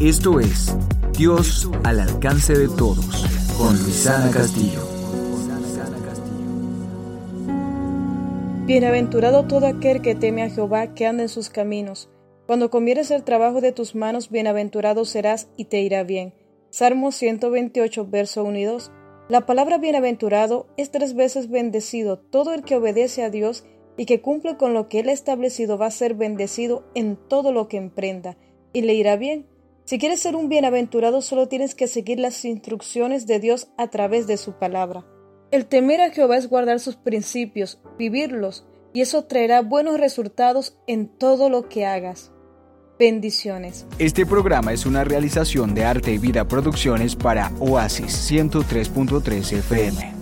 Esto es Dios al alcance de todos con Luisana Castillo. Bienaventurado todo aquel que teme a Jehová, que anda en sus caminos. Cuando comieres el trabajo de tus manos, bienaventurado serás y te irá bien. Salmo 128, verso 1 y 2. La palabra bienaventurado es tres veces bendecido. Todo el que obedece a Dios y que cumple con lo que Él ha establecido va a ser bendecido en todo lo que emprenda y le irá bien. Si quieres ser un bienaventurado, solo tienes que seguir las instrucciones de Dios a través de su palabra. El temer a Jehová es guardar sus principios, vivirlos, y eso traerá buenos resultados en todo lo que hagas. Bendiciones. Este programa es una realización de Arte y Vida Producciones para Oasis 103.3 FM.